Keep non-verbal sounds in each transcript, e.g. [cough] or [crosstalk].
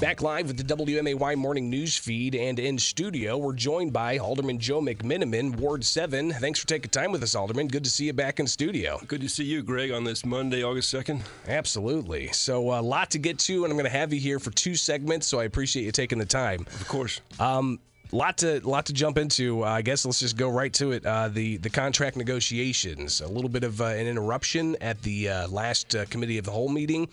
Back live with the WMAY morning news feed and in studio, we're joined by Alderman Joe McMenamin, Ward 7. Thanks for taking time with us, Alderman. Good to see you back in studio. Good to see you, Greg, on this Monday, August 2nd. Absolutely. So, a lot to get to, and I'm going to have you here for two segments, so I appreciate you taking the time. Of course. Um, lot to lot to jump into. Uh, I guess let's just go right to it. Uh, the the contract negotiations. A little bit of uh, an interruption at the uh, last uh, committee of the whole meeting.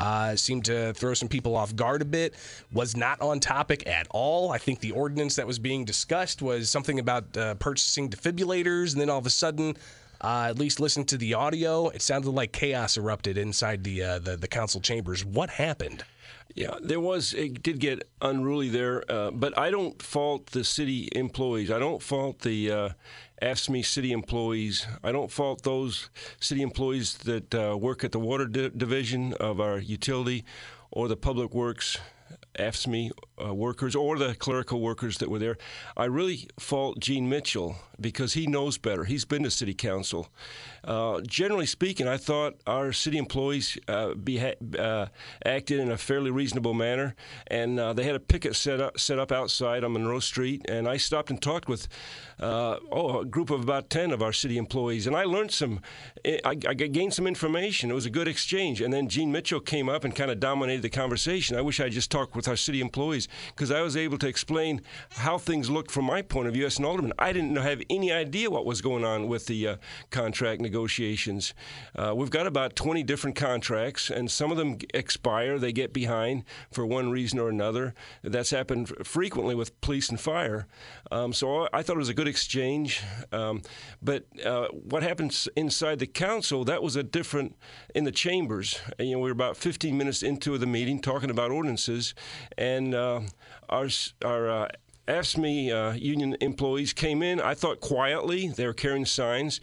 Uh, seemed to throw some people off guard a bit. Was not on topic at all. I think the ordinance that was being discussed was something about purchasing defibrillators, and then all of a sudden. at least listen to the audio. It sounded like chaos erupted inside the, the the council chambers. What happened? Yeah, there was, it did get unruly there, uh, but I don't fault the city employees. I don't fault the uh, city employees. I don't fault those city employees that uh, work at the water di- division of our utility or the public works AFSCME uh, workers or the clerical workers that were there. I really fault Gene Mitchell because he knows better. He's been to city council. Uh, generally speaking, I thought our city employees uh, beha- uh, acted in a fairly reasonable manner, and uh, they had a picket set up set up outside on Monroe Street. And I stopped and talked with uh, oh a group of about ten of our city employees, and I learned some. I, I gained some information. It was a good exchange. And then Gene Mitchell came up and kind of dominated the conversation. I wish I just talked with our city employees because I was able to explain how things looked from my point of view as an alderman. I didn't have any idea what was going on with the uh, contract negotiations. Uh, we've got about 20 different contracts, and some of them expire. They get behind for one reason or another. That's happened frequently with police and fire. Um, so I thought it was a good exchange. Um, but uh, what happens inside the council, that was a different in the chambers. You know, we were about 15 minutes into the meeting talking about ordinances, and uh, our, our uh, AFSCME uh, union employees came in, I thought quietly. They were carrying signs.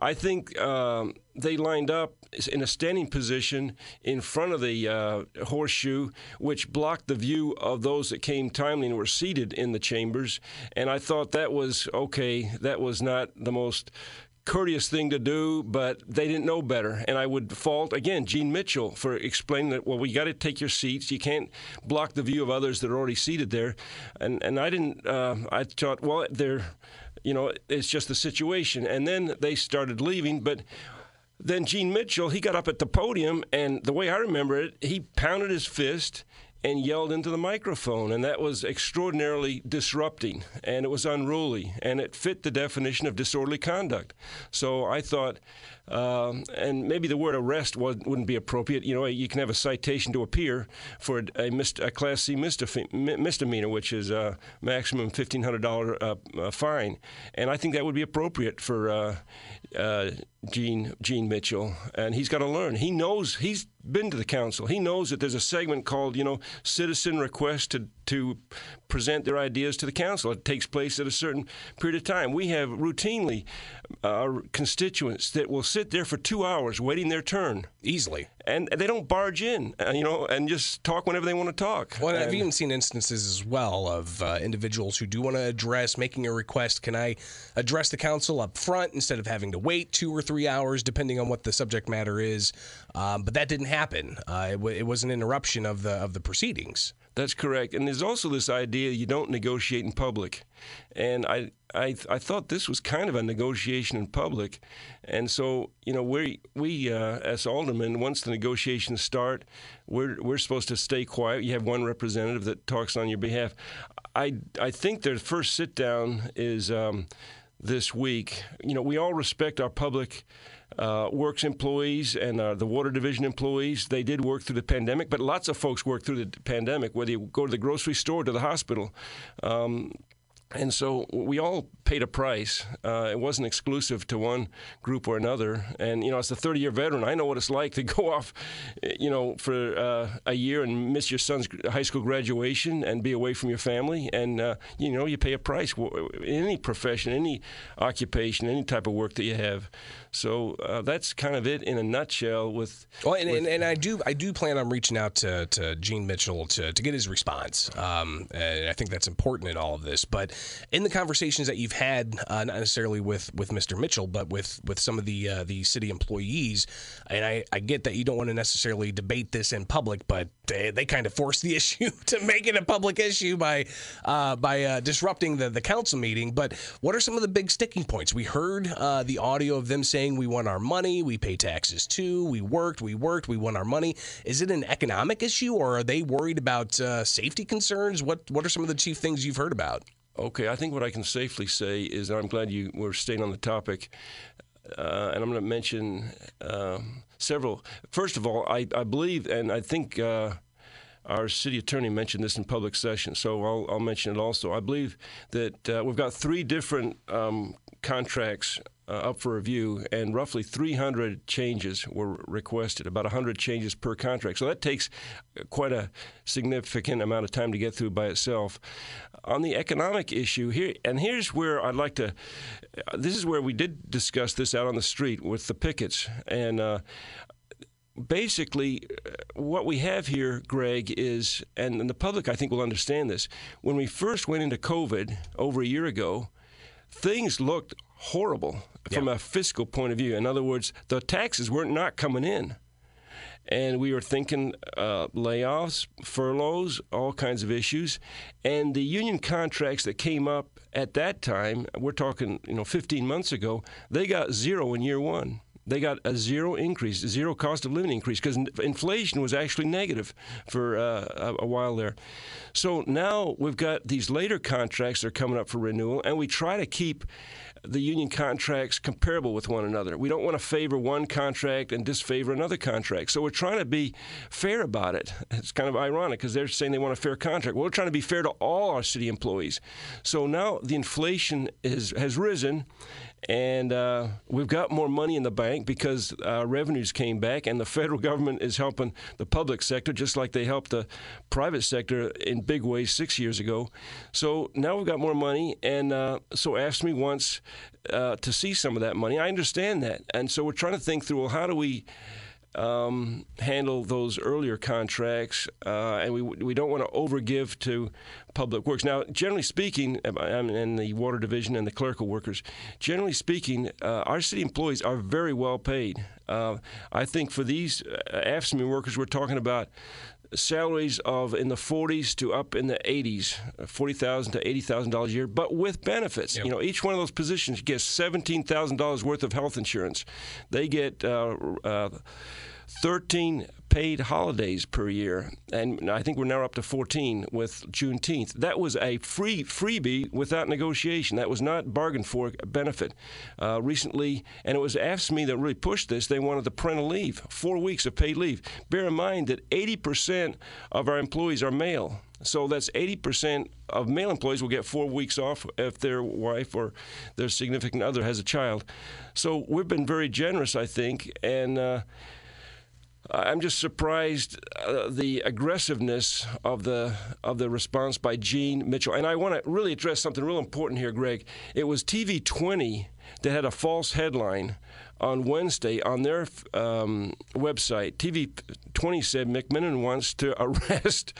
I think um, they lined up in a standing position in front of the uh, horseshoe, which blocked the view of those that came timely and were seated in the chambers. And I thought that was okay. That was not the most courteous thing to do, but they didn't know better. And I would fault, again, Gene Mitchell for explaining that, well, we got to take your seats. You can't block the view of others that are already seated there. And, and I didn't, uh, I thought, well, they're, you know, it's just the situation. And then they started leaving, but then Gene Mitchell, he got up at the podium, and the way I remember it, he pounded his fist and yelled into the microphone, and that was extraordinarily disrupting, and it was unruly, and it fit the definition of disorderly conduct. So I thought, um, and maybe the word arrest wouldn't be appropriate. You know, you can have a citation to appear for a, a, a Class C misdemeanor, which is a maximum $1,500 uh, uh, fine, and I think that would be appropriate for uh, uh, Gene Gene Mitchell, and he's got to learn. He knows he's been to the council. He knows that there's a segment called, you know, citizen request to to present their ideas to the council. It takes place at a certain period of time. We have routinely uh, constituents that will sit there for two hours waiting their turn easily, and they don't barge in, uh, you know, and just talk whenever they want to talk. Well, and I've even seen instances as well of uh, individuals who do want to address making a request. Can I address the council up front instead of having to wait two or three hours, depending on what the subject matter is? Um, but that didn't happen. Uh, it, w- it was an interruption of the of the proceedings. That's correct. And there's also this idea you don't negotiate in public. And I, I, I thought this was kind of a negotiation in public. And so, you know, we, we uh, as aldermen, once the negotiations start, we're, we're supposed to stay quiet. You have one representative that talks on your behalf. I, I think their first sit down is um, this week. You know, we all respect our public uh, works employees and uh, the water division employees. They did work through the pandemic, but lots of folks work through the pandemic, whether you go to the grocery store, to the hospital. Um, and so we all paid a price. Uh, it wasn't exclusive to one group or another. And you know, as a 30-year veteran, I know what it's like to [laughs] go off, you know, for uh, a year and miss your son's high school graduation and be away from your family. And uh, you know, you pay a price in any profession, any occupation, any type of work that you have. So uh, that's kind of it in a nutshell. With well, and, with, and, and, I do I do plan on reaching out to, to Gene Mitchell to, to get his response. Um, and I think that's important in all of this. But in the conversations that you've had, uh, not necessarily with, with Mr. Mitchell, but with, with some of the uh, the city employees, and I, I get that you don't want to necessarily debate this in public, but they, they kind of force the [laughs] issue to make it a public issue by uh, by uh, disrupting the, the council meeting. But what are some of the big sticking points? We heard uh, the audio of them saying we want our money, we pay taxes too, we worked, we worked, we want our money. Is it an economic issue, or are they worried about uh, safety concerns? What what are some of the chief things you've heard about? Okay, I think what I can safely say is I'm glad you were staying on the topic, uh, and I'm going to mention um, several. First of all, I, I believe, and I think uh, our city attorney mentioned this in public session, so I'll, I'll mention it also. I believe that uh, we've got three different um, contracts uh, up for review, and roughly 300 changes were requested, about 100 changes per contract. So that takes quite a significant amount of time to get through by itself. On the economic issue here, and here's where I'd like to. This is where we did discuss this out on the street with the pickets, and uh, basically, uh, what we have here, Greg, is, and, the public I think will understand this. When we first went into COVID over a year ago, things looked horrible from yeah. a fiscal point of view. In other words, the taxes were not not coming in. And we were thinking uh, layoffs, furloughs, all kinds of issues. And the union contracts that came up at that time, we're talking, you know, 15 months ago, they got zero in year one they got a zero increase, zero cost of living increase, because inflation was actually negative for uh, a, while there. So now we've got these later contracts that are coming up for renewal, and we try to keep the union contracts comparable with one another. We don't want to favor one contract and disfavor another contract. So we're trying to be fair about it. It's kind of ironic because they're saying they want a fair contract. Well, we're trying to be fair to all our city employees. So now the inflation is, has risen, and uh, we've got more money in the bank because uh, revenues came back, and the federal [laughs] government is helping the public sector just like they helped the private sector in big ways six years ago. So now we've got more money, and uh, so AFSCME wants uh, to see some of that money. I understand that, and so we're trying to think through well, how do we um, handle those earlier contracts, uh, and we we don't want to overgive to public works. Now, generally speaking, I'm in the water division and the clerical workers. Generally speaking, uh, our city employees are very well paid. Uh, I think for these uh, AFSCME workers, we're talking about salaries of in the 40s to up in the 80s, 40,000 to 80,000 dollars a year, but with benefits. Yep. You know, each one of those positions gets 17,000 dollars worth of health insurance. They get uh, uh, 13 paid holidays per year, and I think we're now up to 14 with Juneteenth. That was a free freebie without negotiation. That was not bargained for benefit. Uh, recently, and it was AFSCME that really pushed this. They wanted the parental leave, four weeks of paid leave. Bear in mind that 80% of our employees are male. So that's 80% of male employees will get four weeks off if their wife or their significant other has a child. So we've been very generous, I think, and uh, I'm just surprised uh, the aggressiveness of the of the response by Gene Mitchell. And I want to really address something real important here, Greg. It was TV 20 that had a false headline on Wednesday on their um, website. TV 20 said McMenamin wants to [laughs] arrest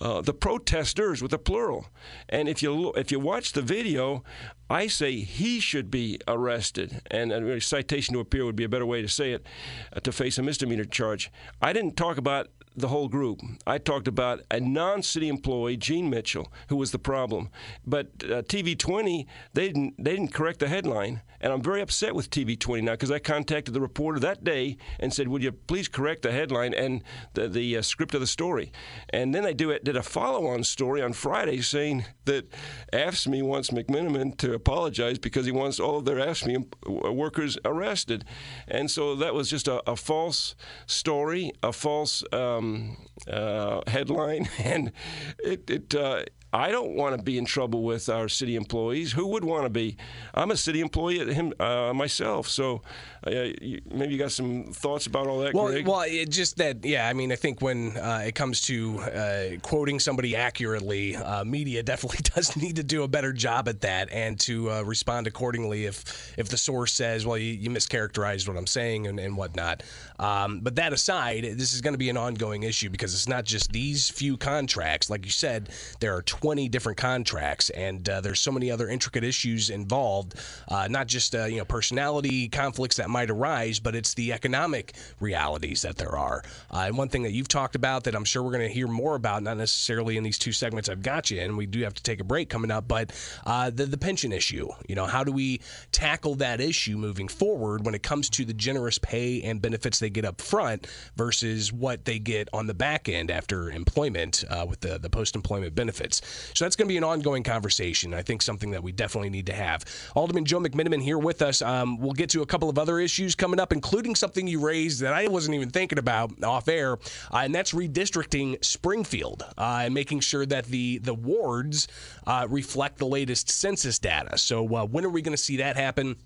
uh, the protesters with a plural. And if you if you watch the video, I say he should be arrested, and a citation to appear would be a better way to say it, uh, to face a misdemeanor charge. I didn't talk about the whole group. I talked about a non-city employee, Gene Mitchell, who was the problem. But uh, TV20, they didn't they didn't correct the headline, and I'm very upset with TV20 now because I contacted the reporter that day and said, "Would you please correct the headline and the the uh, script of the story?" And then they do it, did a follow-on story on Friday saying that AFSCME wants McMenamin to apologize because he wants all of their AFSCME workers arrested, and so that was just a, a false story, a false. Um, um, uh, headline, [laughs] and it, it uh, I don't want to be in trouble with our city employees. Who would want to be? I'm a city employee him uh, myself, so uh, you, maybe you got some thoughts about all that. Well, Greg? well, it just that, yeah. I mean, I think when uh, it comes to uh, quoting somebody accurately, uh, media [laughs] definitely does need to do a better job at that and to uh, respond accordingly if if the source says, "Well, you, you mischaracterized what I'm saying" and, and whatnot. Um, but that aside, this is going to be an ongoing issue because it's not just these few contracts. Like you said, there are 20 different contracts, and uh, there's so many other intricate issues involved. Uh, not just uh, you know personality conflicts that might arise, but it's the economic realities that there are. Uh, and one thing that you've talked about that I'm sure we're going to hear more about, not necessarily in these two segments I've got you in. We do have to take a break coming up, but uh, the the pension issue. You know, how do we tackle that issue moving forward when it comes to the generous pay and benefits they get up front versus what they get on the back end after employment uh, with the the post employment benefits? So that's going to be an ongoing conversation. I think something that we definitely need to have. Alderman Joe McMenamin here with us. Um, we'll get to a couple of issues coming up, including something you raised that I wasn't even thinking about off air, uh, and that's redistricting Springfield uh, and making sure that the the wards uh, reflect the latest census data. So uh, when are we going to see that happen?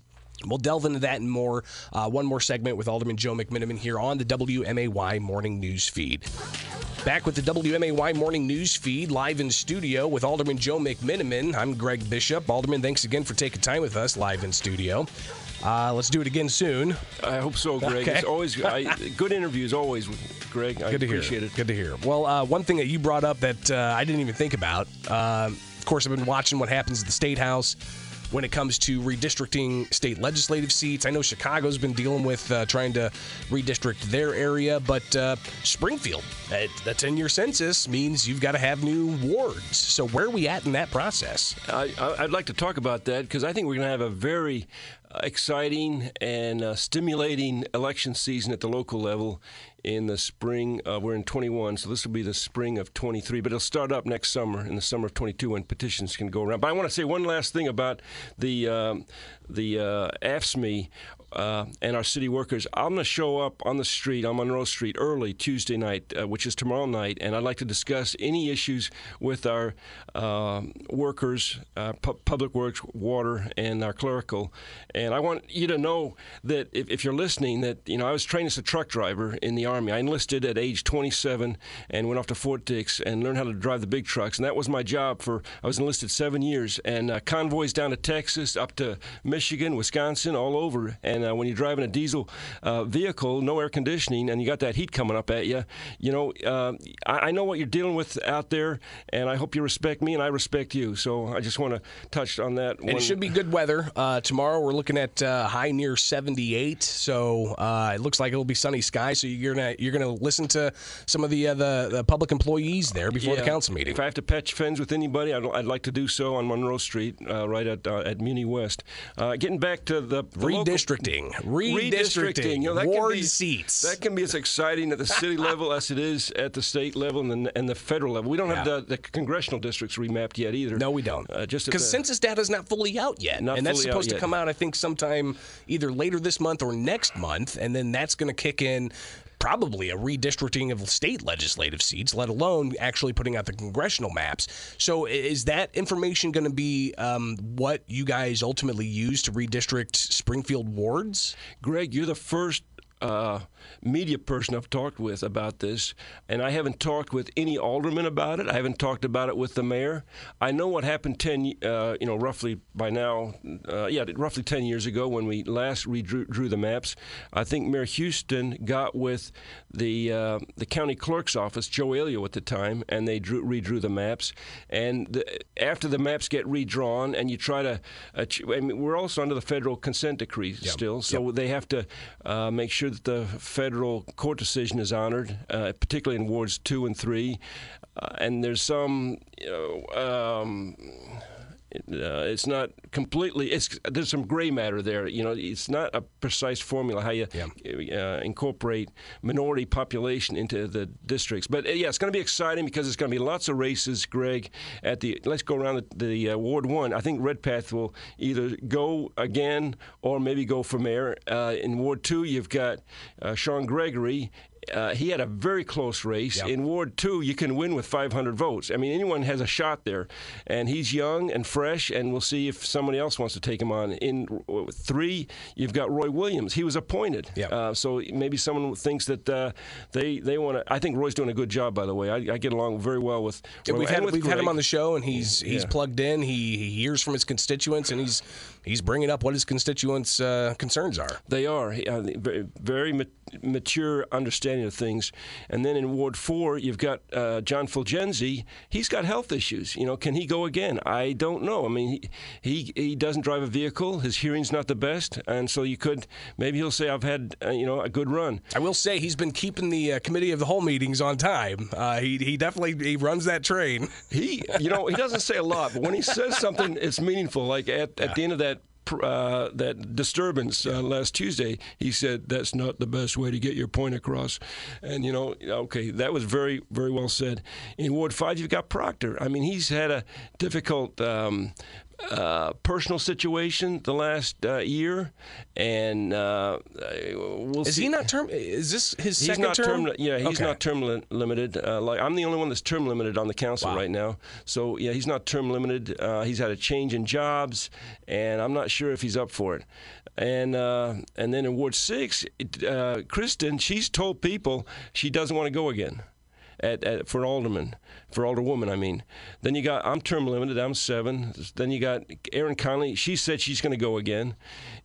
We'll delve into that and more. Uh, one more segment with Alderman Joe McMenamin here on the WMAY Morning News Feed. Back with the WMAY Morning News Feed, live in studio with Alderman Joe McMenamin. I'm Greg Bishop. Alderman, thanks again for taking time with us live in studio. Uh, let's do it again soon. I hope so, Greg. Okay. It's always I, good interviews. Always, Greg. I Good to appreciate hear. it. Good to hear. Well, uh, one thing that you brought up that uh, I didn't even think about. Um of course, I've been watching what happens at the state house when it comes to redistricting state legislative seats. I know Chicago's been dealing with uh, trying to redistrict their area, but uh, Springfield, uh, the 10-year census means you've got to have new wards. So where are we at in that process? I, I'd like to talk about that because I think we're going to have a very uh, exciting and uh, stimulating election season at the local level in the spring. Uh, we're in 21, so this will be the spring of 23, but it'll start up next summer in the summer of 22 when petitions can go around. But I want to say one last thing about the um, the uh, AFSCME uh, and our city workers. I'm going to show up on the street on Monroe Street early Tuesday night, uh, which is tomorrow night, and I'd like to discuss any issues with our uh, workers, pu- public works, water, and our clerical. And I want you to know that if, if you're listening, that you know I was trained as a truck driver in the army. I enlisted at age 27 and went off to Fort Dix and learned how to drive the big trucks, and that was my job for. I was enlisted seven years, and uh, convoys down to Texas, up to Michigan, Wisconsin, all over. And uh, when you're driving a diesel uh, vehicle, no air conditioning, and you got that heat coming up at you, you know, uh, I, I know what you're dealing with out there, and I hope you respect me and I respect you. So I just want to touch on that. And it should be good weather. Uh, tomorrow we're looking at uh, high near 78, so uh, it looks like it'll be sunny skies. So you're gonna you're gonna listen to some of the uh, the, the public employees there before the council meeting. If I have to patch fence with anybody, I'd, I'd like to do so on Monroe Street, uh, right at uh, at Muni West. Uh, getting back to the, the local- Redistricting, redistricting, You know, that ward can be, seats. That can be as exciting at the city level as it is at the state level and the, and the federal level. We don't have the, the congressional districts remapped yet either. No, we don't. Uh, just because census data is not fully out yet, Not and that's supposed to come out, I think, sometime either later this month or next month, and then that's going to kick in. Probably a redistricting of state legislative seats, let alone actually putting out the congressional maps. So, is that information going to be um, what you guys ultimately use to redistrict Springfield wards? Greg, you're the first uh, media person I've talked with about this, and I haven't talked with any alderman about it. I haven't talked about it with the mayor. I know what happened ten, uh, you know, roughly by now, uh, yeah, roughly ten years ago when we last redrew drew the maps. I think Mayor Houston got with the uh, the county clerk's office, Joe Aiello at the time, and they drew, redrew the maps. And the, after the maps get redrawn, and you try to, ach- I mean, we're also under the federal consent decree still, so they have to uh, make sure that the federal court decision is honored, uh, particularly in wards two and three. Uh, and there's some, you know. Um, uh, it's not completely. It's there's some gray matter there. You know, it's not a precise formula how you uh, incorporate minority population into the districts. But uh, yeah, it's going to be exciting because it's going to be lots of races. Greg, at the let's go around the, the uh, Ward One. I think Redpath will either go again or maybe go for mayor. Uh, in Ward Two, you've got uh, Sean Gregory. Uh, he had a very close race. Yep. In Ward 2, you can win with 500 votes. I mean, anyone has a shot there. And he's young and fresh, and we'll see if somebody else wants to take him on. In uh, 3, you've got Roy Williams. He was appointed. Yep. Uh, so maybe someone thinks that uh, they, they want to. I think Roy's doing a good job, by the way. I, I get along very well with Roy we've had with we've had him on the show, and he's he's Yeah. plugged in. He, he hears from his constituents, and he's he's bringing up what his constituents' uh, concerns are. They are He- uh, very, very mature understanding of things. And then in Ward Four, you've got uh, John Fulgenzi. He's got health issues. You know, can he go again? I don't know. I mean, he, he he doesn't drive a vehicle. His hearing's not the best, and so you could maybe he'll say I've had uh, you know a good run. I will say he's been keeping the uh, committee of the whole meetings on time. Uh, he he definitely he runs that train. He you know he doesn't say a lot, but when he says something, it's meaningful. Like at, at the end of that uh, that disturbance uh, last Tuesday, he said that's not the best way to get your point across. And you know, okay, that was very, very well said. In Ward Five, you've got Proctor. I mean, he's had a difficult um, uh, personal situation the last uh, year, and uh, we'll is see. he not term? Is this his he's second not term? Yeah, he's Okay. not term li- limited. Uh, like I'm the only one that's term limited on the council Wow. right now. So yeah, he's not term limited. Uh, he's had a change in jobs, and I'm not sure if he's up for it. And uh, and then in Ward Six, it, uh, Kristen, she's told people she doesn't want to go again. At, at, for alderman, for alderwoman, I mean. Then you got I'm term limited. I'm seven. Then you got Erin Conley. She said she's going to go again.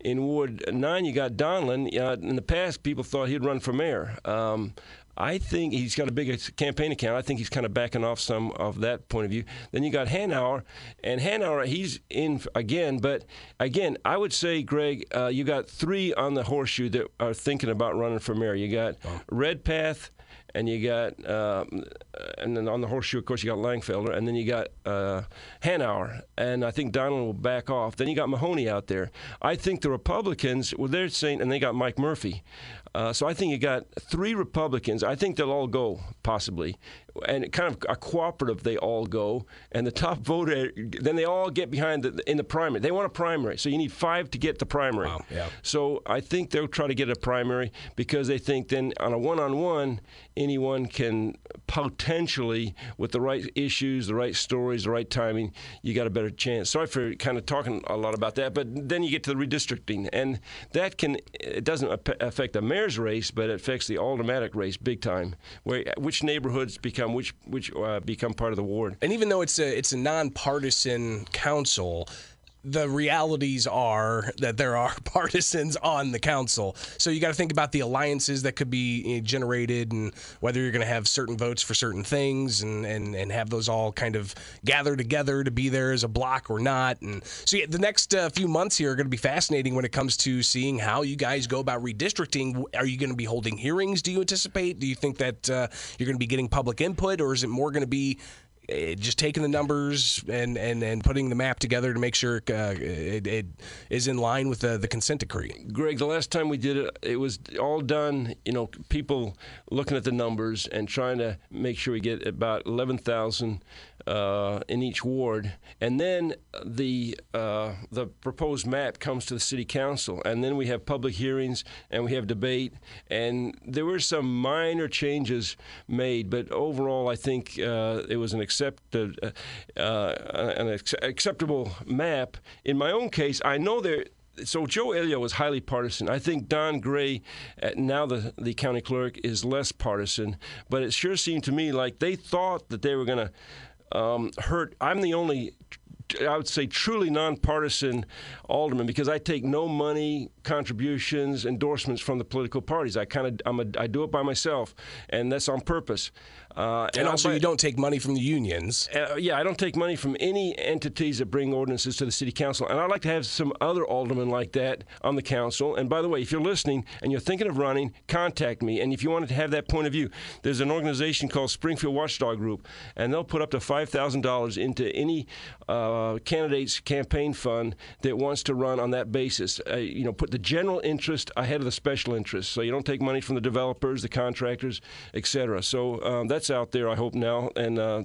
In Ward Nine, you got Donelan. Uh, in the past, people thought he'd run for mayor. Um, I think he's got a big campaign account. I think he's kind of backing off some of that point of view. Then you got Hanauer, and Hanauer, he's in again. But again, I would say, Greg, uh, you got three on the horseshoe that are thinking about running for mayor. You got Redpath, and you got, um, and then on the horseshoe, of course, you got Langfelder, and then you got uh, Hanauer, and I think Donelan will back off. Then you got Mahoney out there. I think the Republicans, well, they're saying, and they got Mike Murphy. Uh, so I think you got three Republicans. I think they'll all go possibly, and kind of a cooperative. They all go, and the top voter. Then they all get behind the, in the primary. They want a primary, so you need five to get the primary. Wow, yeah. So I think they'll try to get a primary because they think then on a one-on-one, anyone can potentially, with the right issues, the right stories, the right timing, you got a better chance. Sorry for kind of talking a lot about that, but then you get to the redistricting, and that can it doesn't affect the mayor's race, but it affects the aldermanic race big time, where which neighborhoods become which which uh, become part of the ward. And even though it's a it's a nonpartisan council, the realities are that there are [laughs] partisans on the council. So you got to think about the alliances that could be eh, generated and whether you're going to have certain votes for certain things and, and, and have those all kind of gather together to be there as a block or not. And so yeah, the next uh, few months here are going to be fascinating when it comes to seeing how you guys go about redistricting. Are you going to be holding hearings? Do you anticipate? Do you think that uh, you're going to be getting public input or is it more going to be just taking the numbers and, and, and putting the map together to make sure uh, it, it is in line with the, the consent decree. Greg, the last time we did it, it was all done, you know, people looking at the numbers and trying to make sure we get about 11,000 uh, in each ward. And then the, uh, the proposed map comes to the city council. And then we have public hearings and we have debate. And there were some minor changes made, but overall, I think uh, it was an, accept, uh, uh, an acceptable map. In my own case, I know there so Joe Aiello was highly partisan. I think Don Gray, uh, now the the county clerk, is less partisan. But it sure seemed to me like they thought that they were going to um, hurt. I'm the only. I would say truly nonpartisan alderman because I take no money, contributions, endorsements from the political parties. I kind of I'm a, I do it by myself, and that's on purpose. Uh, And I- also, you don't take money from the unions. uh, yeah, I don't take money from any entities that bring ordinances to the city council, and I'd like to have some other aldermen like that on the council. And by the way, if you're listening and you're thinking of running, contact me. And if you wanted to have that point of view, there's an organization called Springfield Watchdog Group, and they'll put up to five thousand dollars into any uh, candidate's campaign fund that wants to run on that basis. Uh, you know, put the general interest ahead of the special interest, so you don't take money from the developers, the contractors, etc. So um, that's out there. I hope now, and uh,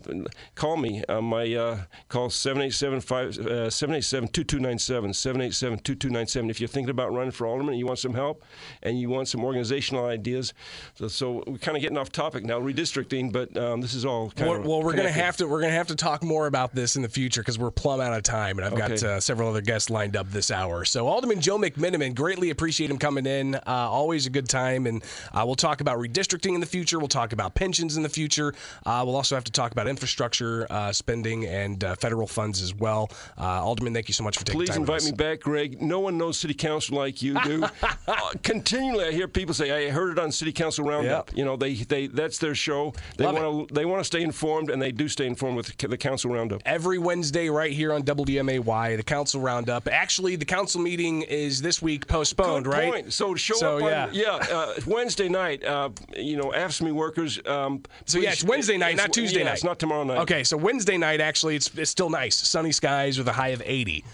call me. Uh, my uh, call 787-2297, 787-2297. If you're thinking about running for alderman, and you want some help, and you want some organizational ideas. So, so we're kind of getting off topic now, redistricting, but um, this is all kind Well, of well, we're gonna connected. have to we're gonna have to talk more about this in the future because we're plumb out of time, and I've got uh, several other guests lined up this hour. So Alderman Joe McMenamin, greatly appreciate him coming in. Uh, always a good time, and uh, we'll talk about redistricting in the future. We'll talk about pensions in the future. Legislature. Uh, we'll also have to talk about infrastructure uh, spending and uh, federal funds as well. Uh, Alderman, thank you so much for taking Please time. with invite me back, Greg. No one knows city council like you do. [laughs] Continually, I hear people say, "I heard it on City Council Roundup." Yep. You know, they they that's their show. They want to they want to stay informed, and they do stay informed with the Council Roundup. every Wednesday right here on WMAY, the council roundup. Actually, the council meeting is this week postponed, Good right? point. So show So, up on yeah. yeah uh, Wednesday night. Uh, you know, AFSCME workers. Um, So yeah, it's Wednesday night, not Tuesday yeah, night. It's not tomorrow night. Okay, so Wednesday night actually it's, it's still nice, sunny skies with a high of 80.